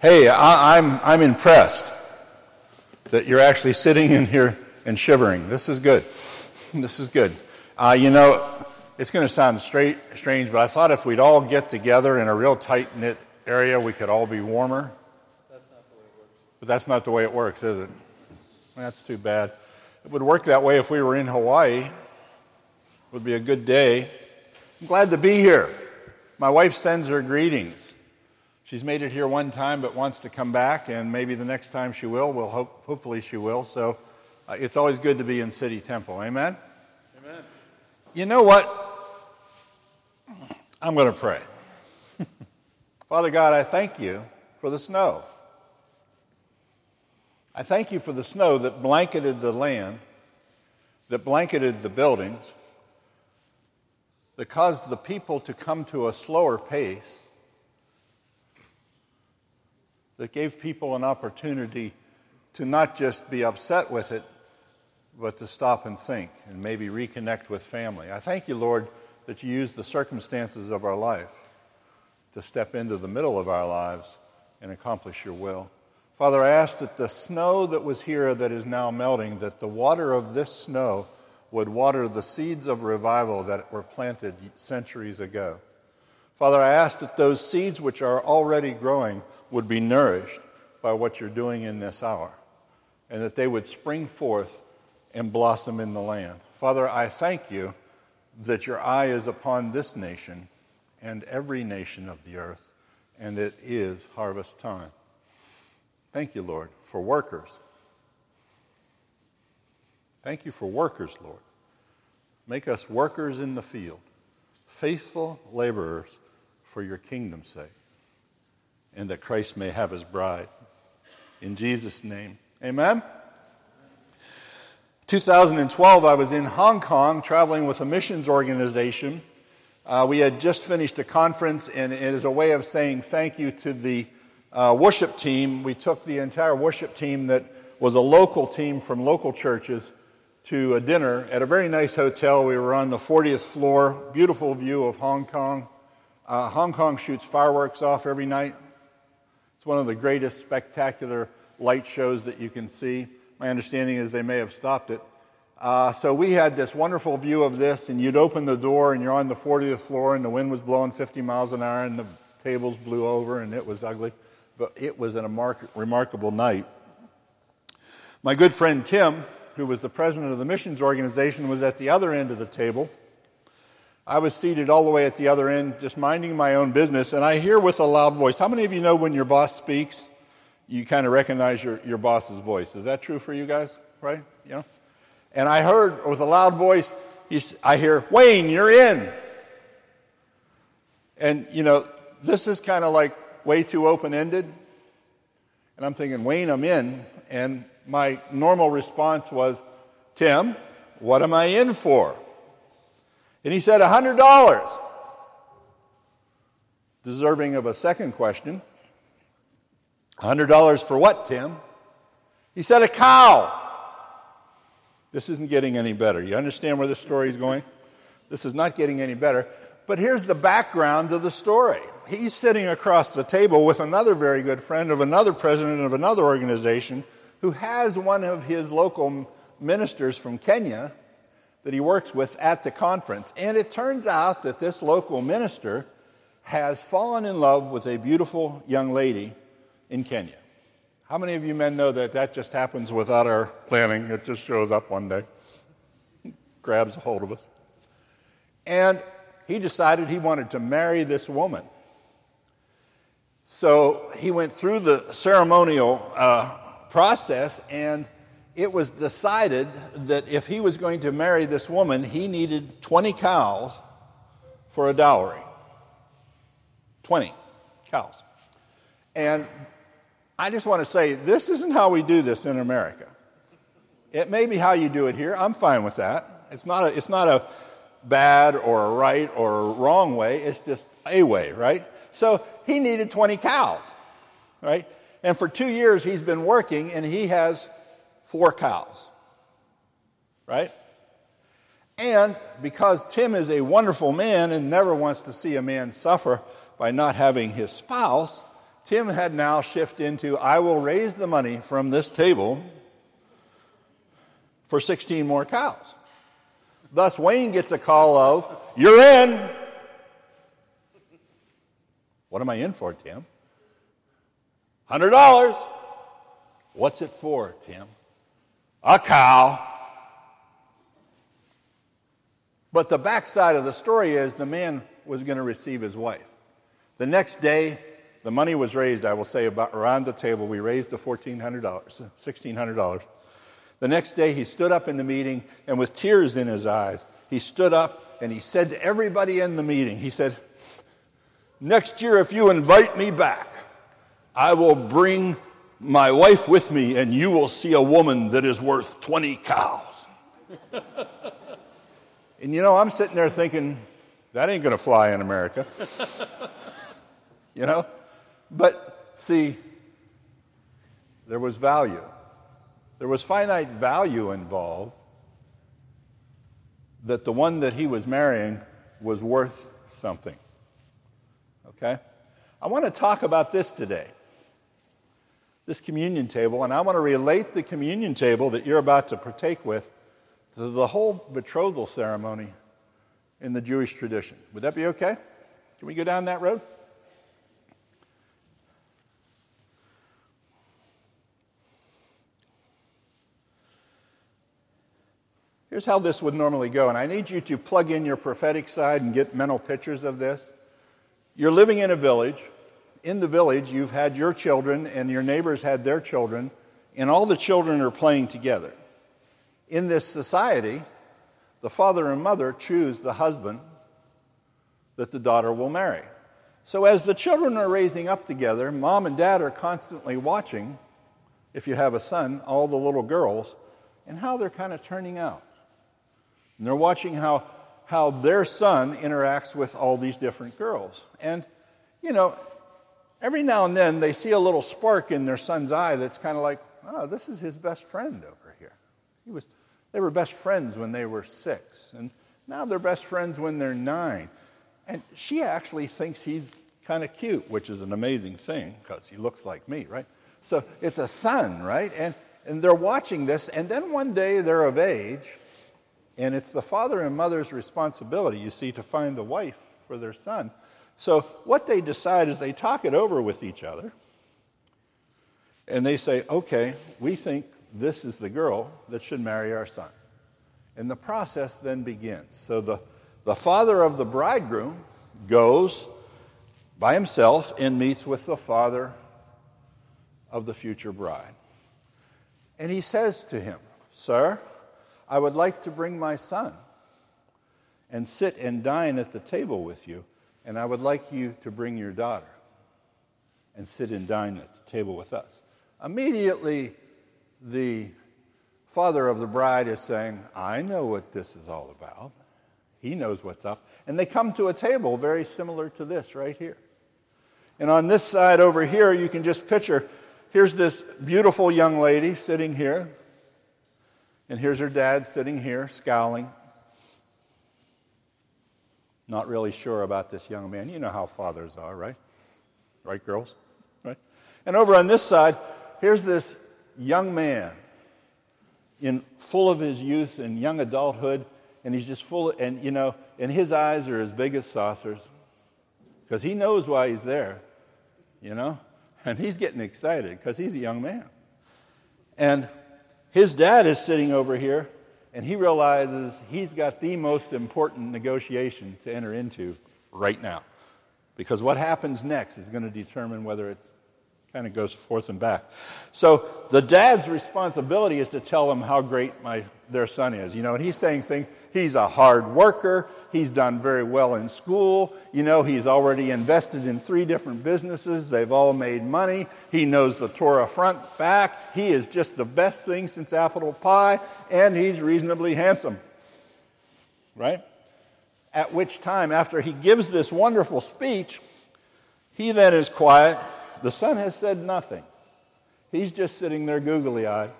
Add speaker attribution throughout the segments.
Speaker 1: Hey, I, I'm, I'm impressed that you're actually sitting in here and shivering. This is good. This is good. Uh, you know, it's going to sound straight, strange, but I thought if we'd all get together in a real tight knit area, we could all be warmer.
Speaker 2: That's not the way it works.
Speaker 1: But that's not the way it works, is it? That's too bad. It would work that way if we were in Hawaii. It would be a good day. I'm glad to be here. My wife sends her greetings. She's made it here one time but wants to come back, and maybe the next time she will. We'll hope, hopefully she will. So uh, it's always good to be in City Temple. Amen?
Speaker 2: Amen.
Speaker 1: You know what? I'm going to pray. Father God, I thank you for the snow. I thank you for the snow that blanketed the land, that blanketed the buildings, that caused the people to come to a slower pace, that gave people an opportunity to not just be upset with it, but to stop and think and maybe reconnect with family. I thank you, Lord, that you use the circumstances of our life to step into the middle of our lives and accomplish your will. Father, I ask that the snow that was here that is now melting, that the water of this snow would water the seeds of revival that were planted centuries ago. Father, I ask that those seeds which are already growing would be nourished by what you're doing in this hour, and that they would spring forth and blossom in the land. Father, I thank you that your eye is upon this nation and every nation of the earth, and it is harvest time. Thank you, Lord, for workers. Thank you for workers, Lord. Make us workers in the field, faithful laborers for your kingdom's sake, and that Christ may have his bride. In Jesus' name, amen. 2012, I was in Hong Kong traveling with a missions organization. Uh, we had just finished a conference, and it is a way of saying thank you to the uh, worship team. We took the entire worship team that was a local team from local churches to a dinner at a very nice hotel. We were on the 40th floor, beautiful view of Hong Kong. Uh, Hong Kong shoots fireworks off every night. It's one of the greatest spectacular light shows that you can see. My understanding is they may have stopped it. Uh, so we had this wonderful view of this, and you'd open the door, and you're on the 40th floor, and the wind was blowing 50 miles an hour, and the tables blew over, and it was ugly. But it was a remarkable night. My good friend Tim, who was the president of the missions organization, was at the other end of the table. I was seated all the way at the other end, just minding my own business, and I hear with a loud voice. How many of you know when your boss speaks, you kind of recognize your, your boss's voice. Is that true for you guys? Right? Yeah. And I heard with a loud voice, I hear, Wayne, you're in. And, you know, this is kind of like way too open ended. And I'm thinking, Wayne, I'm in. And my normal response was, Tim, what am I in for? And he said, $100. Deserving of a second question. $100 for what, Tim? He said, a cow. This isn't getting any better. You understand where this story is going? This is not getting any better. But here's the background of the story. He's sitting across the table with another very good friend of another president of another organization who has one of his local ministers from Kenya that he works with at the conference. And it turns out that this local minister has fallen in love with a beautiful young lady in Kenya. How many of you men know that that just happens without our planning? It just shows up one day, grabs a hold of us. And he decided he wanted to marry this woman. So he went through the ceremonial uh, process, and it was decided that if he was going to marry this woman, he needed 20 cows for a dowry. 20 cows. And I just want to say this isn't how we do this in America. It may be how you do it here. I'm fine with that. It's not a, it's not a bad or a right or a wrong way. It's just a way, right? So he needed 20 cows, right? And for two years he's been working and he has four cows, right? And because Tim is a wonderful man and never wants to see a man suffer by not having his spouse, Tim had now shifted into I will raise the money from this table for 16 more cows. Thus, Wayne gets a call of, You're in. What am I in for, Tim? $100. What's it for, Tim? A cow. But the backside of the story is the man was going to receive his wife. The next day, the money was raised, I will say, about around the table. We raised the $1,400, $1,600. The next day, he stood up in the meeting and with tears in his eyes, he stood up and he said to everybody in the meeting, he said, Next year, if you invite me back, I will bring my wife with me and you will see a woman that is worth 20 cows. and you know, I'm sitting there thinking, that ain't going to fly in America. you know? But see, there was value. There was finite value involved that the one that he was marrying was worth something. Okay? I want to talk about this today this communion table, and I want to relate the communion table that you're about to partake with to the whole betrothal ceremony in the Jewish tradition. Would that be okay? Can we go down that road? Here's how this would normally go, and I need you to plug in your prophetic side and get mental pictures of this. You're living in a village. In the village, you've had your children, and your neighbors had their children, and all the children are playing together. In this society, the father and mother choose the husband that the daughter will marry. So, as the children are raising up together, mom and dad are constantly watching, if you have a son, all the little girls, and how they're kind of turning out. And they're watching how, how their son interacts with all these different girls. And, you know, every now and then they see a little spark in their son's eye that's kind of like, oh, this is his best friend over here. He was, they were best friends when they were six, and now they're best friends when they're nine. And she actually thinks he's kind of cute, which is an amazing thing because he looks like me, right? So it's a son, right? And, and they're watching this, and then one day they're of age, and it's the father and mother's responsibility, you see, to find the wife for their son. So what they decide is they talk it over with each other. And they say, okay, we think this is the girl that should marry our son. And the process then begins. So the, the father of the bridegroom goes by himself and meets with the father of the future bride. And he says to him, Sir, I would like to bring my son and sit and dine at the table with you, and I would like you to bring your daughter and sit and dine at the table with us. Immediately, the father of the bride is saying, I know what this is all about. He knows what's up. And they come to a table very similar to this right here. And on this side over here, you can just picture here's this beautiful young lady sitting here. And here's her dad sitting here, scowling. Not really sure about this young man. You know how fathers are, right? Right, girls? Right? And over on this side, here's this young man in full of his youth and young adulthood, and he's just full of, and you know, and his eyes are as big as saucers because he knows why he's there, you know, and he's getting excited because he's a young man. And his dad is sitting over here, and he realizes he's got the most important negotiation to enter into right now. Because what happens next is going to determine whether it kind of goes forth and back. So the dad's responsibility is to tell them how great my, their son is. You know, and he's saying things, he's a hard worker, he's done very well in school, you know, he's already invested in three different businesses, they've all made money, he knows the Torah front, back, he is just the best thing since apple pie, and he's reasonably handsome. Right? At which time, after he gives this wonderful speech, he then is quiet the son has said nothing. He's just sitting there googly eyed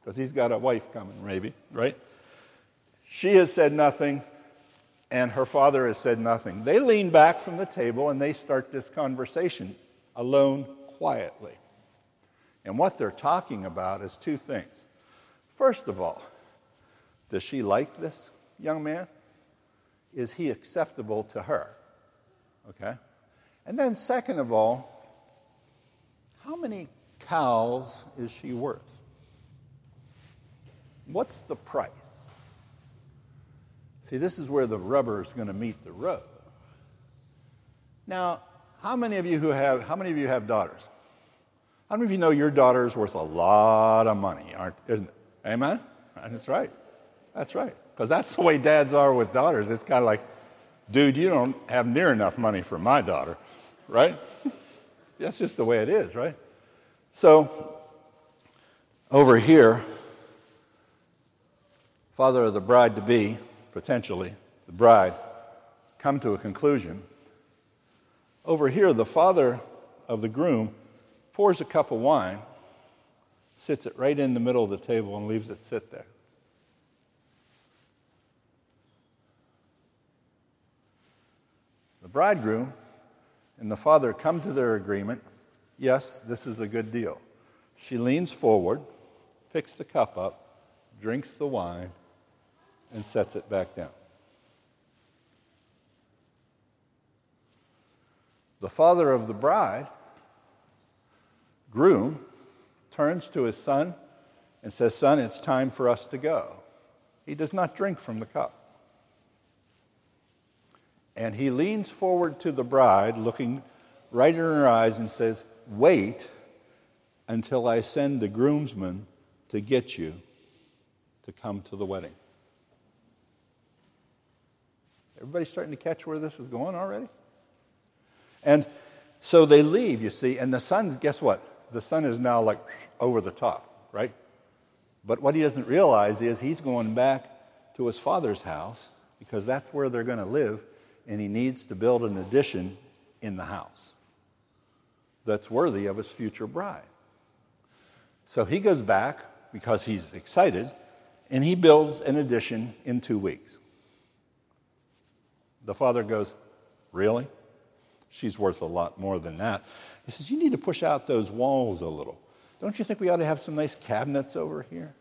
Speaker 1: because he's got a wife coming, maybe, right? She has said nothing, and her father has said nothing. They lean back from the table and they start this conversation alone quietly. And what they're talking about is two things. First of all, does she like this young man? Is he acceptable to her? Okay? And then, second of all, how many cows is she worth? What's the price? See, this is where the rubber is going to meet the road. Now, how many of you who have how many of you have daughters? How many of you know your daughter is worth a lot of money, aren't isn't it? Amen? That's right. That's right. Because that's the way dads are with daughters. It's kind of like, dude, you don't have near enough money for my daughter, right? that's just the way it is, right? So, over here, father of the bride to be, potentially, the bride, come to a conclusion. Over here, the father of the groom pours a cup of wine, sits it right in the middle of the table, and leaves it sit there. The bridegroom and the father come to their agreement yes, this is a good deal. She leans forward, picks the cup up, drinks the wine, and sets it back down. The father of the bride, groom, turns to his son and says, Son, it's time for us to go. He does not drink from the cup. And he leans forward to the bride, looking right in her eyes, and says, Wait until I send the groomsmen to get you to come to the wedding. Everybody starting to catch where this is going already? And so they leave, you see, and the son, guess what? The son is now like over the top, right? But what he doesn't realize is he's going back to his father's house because that's where they're going to live, and he needs to build an addition in the house that's worthy of his future bride. So he goes back because he's excited, and he builds an addition in two weeks. The father goes, Really? She's worth a lot more than that. He says, You need to push out those walls a little. Don't you think we ought to have some nice cabinets over here?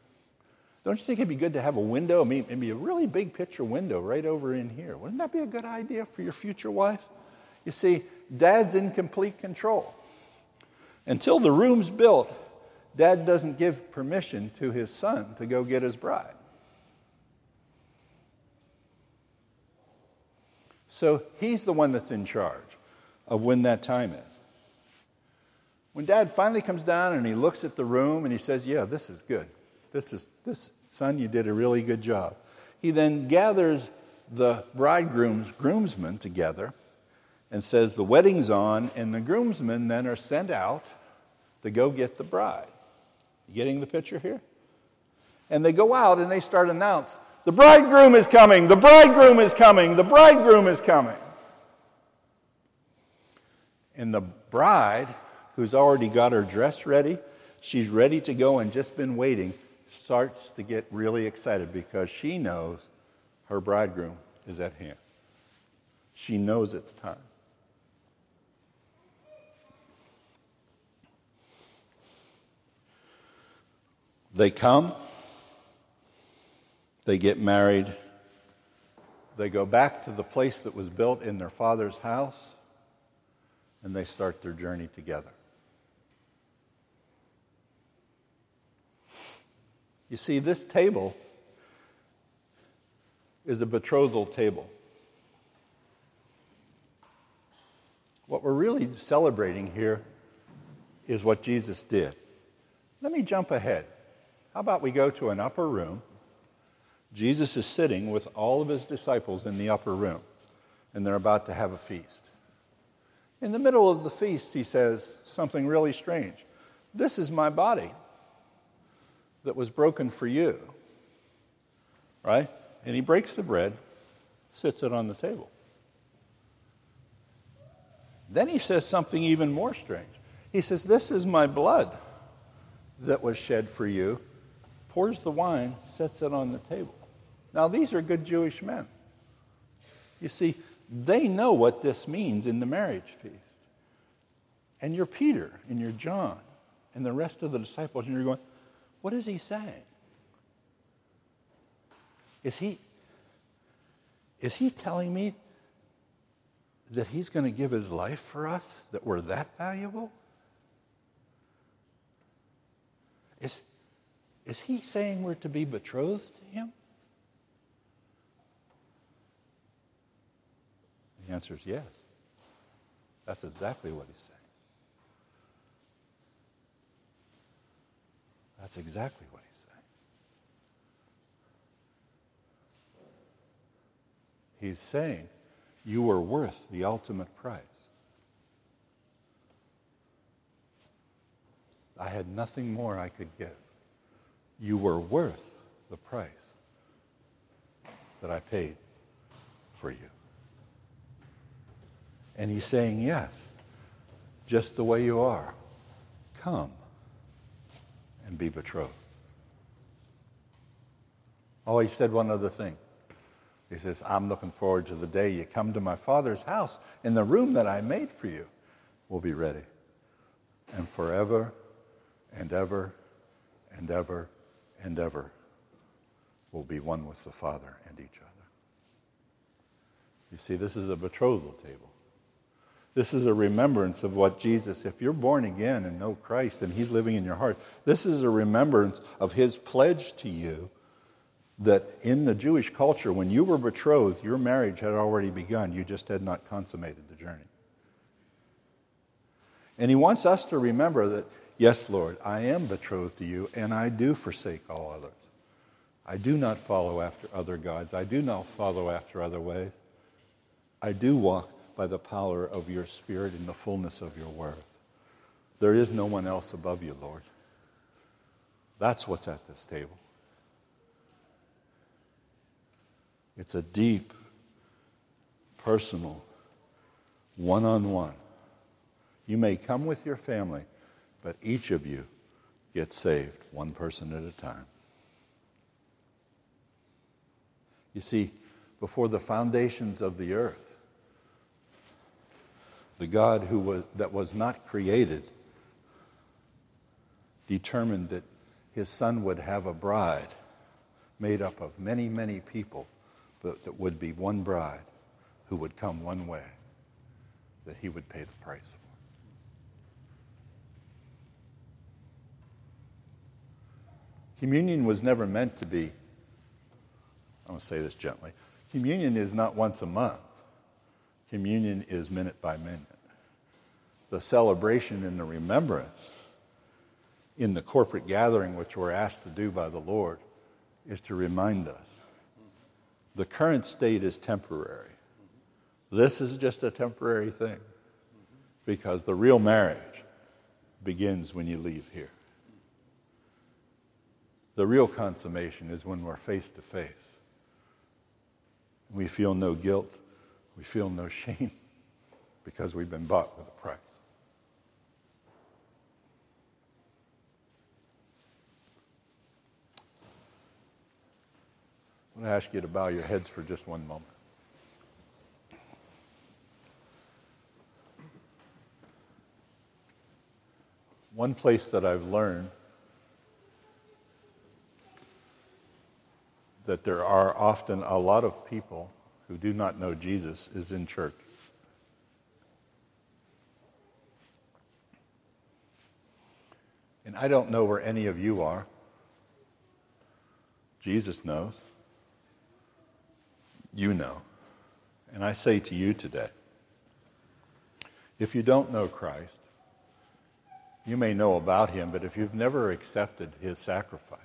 Speaker 1: Don't you think it'd be good to have a window, I mean, maybe a really big picture window right over in here? Wouldn't that be a good idea for your future wife? You see, dad's in complete control. Until the room's built, dad doesn't give permission to his son to go get his bride. So he's the one that's in charge of when that time is. When dad finally comes down and he looks at the room and he says, Yeah, this is good. This is, this, son, you did a really good job. He then gathers the bridegroom's groomsmen together and says, The wedding's on, and the groomsmen then are sent out to go get the bride. You getting the picture here? And they go out and they start announce the bridegroom is coming. The bridegroom is coming. The bridegroom is coming. And the bride, who's already got her dress ready, she's ready to go and just been waiting, starts to get really excited because she knows her bridegroom is at hand. She knows it's time. They come. They get married. They go back to the place that was built in their father's house, and they start their journey together. You see, this table is a betrothal table. What we're really celebrating here is what Jesus did. Let me jump ahead. How about we go to an upper room? Jesus is sitting with all of his disciples in the upper room, and they're about to have a feast. In the middle of the feast, he says something really strange This is my body that was broken for you. Right? And he breaks the bread, sits it on the table. Then he says something even more strange. He says, This is my blood that was shed for you. Pours the wine, sets it on the table. Now, these are good Jewish men. You see, they know what this means in the marriage feast. And you're Peter and you're John and the rest of the disciples, and you're going, what is he saying? Is he, is he telling me that he's going to give his life for us, that we're that valuable? Is, is he saying we're to be betrothed to him? The answer is yes. That's exactly what he's saying. That's exactly what he's saying. He's saying, You are worth the ultimate price. I had nothing more I could give. You were worth the price that I paid for you. And he's saying, Yes, just the way you are. Come and be betrothed. Oh, he said one other thing. He says, I'm looking forward to the day you come to my father's house, and the room that I made for you will be ready. And forever and ever and ever and ever will be one with the Father and each other. You see, this is a betrothal table. This is a remembrance of what Jesus, if you're born again and know Christ and He's living in your heart, this is a remembrance of His pledge to you that in the Jewish culture, when you were betrothed, your marriage had already begun. You just had not consummated the journey. And He wants us to remember that, yes, Lord, I am betrothed to you, and I do forsake all others. I do not follow after other gods, I do not follow after other ways. I do walk by the power of your Spirit in the fullness of your worth. There is no one else above you, Lord. That's what's at this table. It's a deep, personal, one on one. You may come with your family, but each of you gets saved one person at a time. You see, before the foundations of the earth, the God who was, that was not created determined that his son would have a bride made up of many, many people, but that would be one bride who would come one way, that he would pay the price for. Communion was never meant to be, I'm going to say this gently, communion is not once a month. Communion is minute by minute. The celebration and the remembrance in the corporate gathering, which we're asked to do by the Lord, is to remind us the current state is temporary. This is just a temporary thing because the real marriage begins when you leave here. The real consummation is when we're face to face. We feel no guilt, we feel no shame because we've been bought with a price. I'm going to ask you to bow your heads for just one moment. One place that I've learned that there are often a lot of people who do not know Jesus is in church. And I don't know where any of you are. Jesus knows. You know. And I say to you today if you don't know Christ, you may know about him, but if you've never accepted his sacrifice,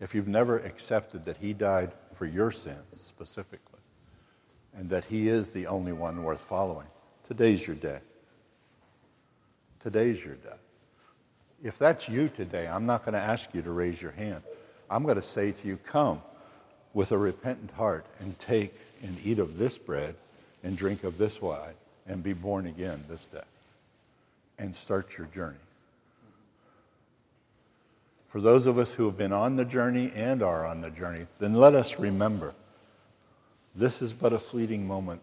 Speaker 1: if you've never accepted that he died for your sins specifically, and that He is the only one worth following. Today's your day. Today's your day. If that's you today, I'm not going to ask you to raise your hand. I'm going to say to you, come with a repentant heart and take and eat of this bread and drink of this wine and be born again this day and start your journey. For those of us who have been on the journey and are on the journey, then let us remember this is but a fleeting moment.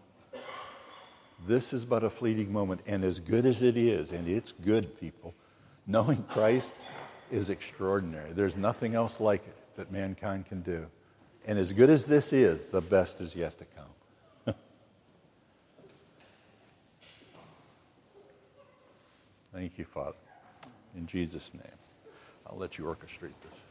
Speaker 1: This is but a fleeting moment. And as good as it is, and it's good, people, knowing Christ is extraordinary. There's nothing else like it that mankind can do. And as good as this is, the best is yet to come. Thank you, Father. In Jesus' name. I'll let you orchestrate this.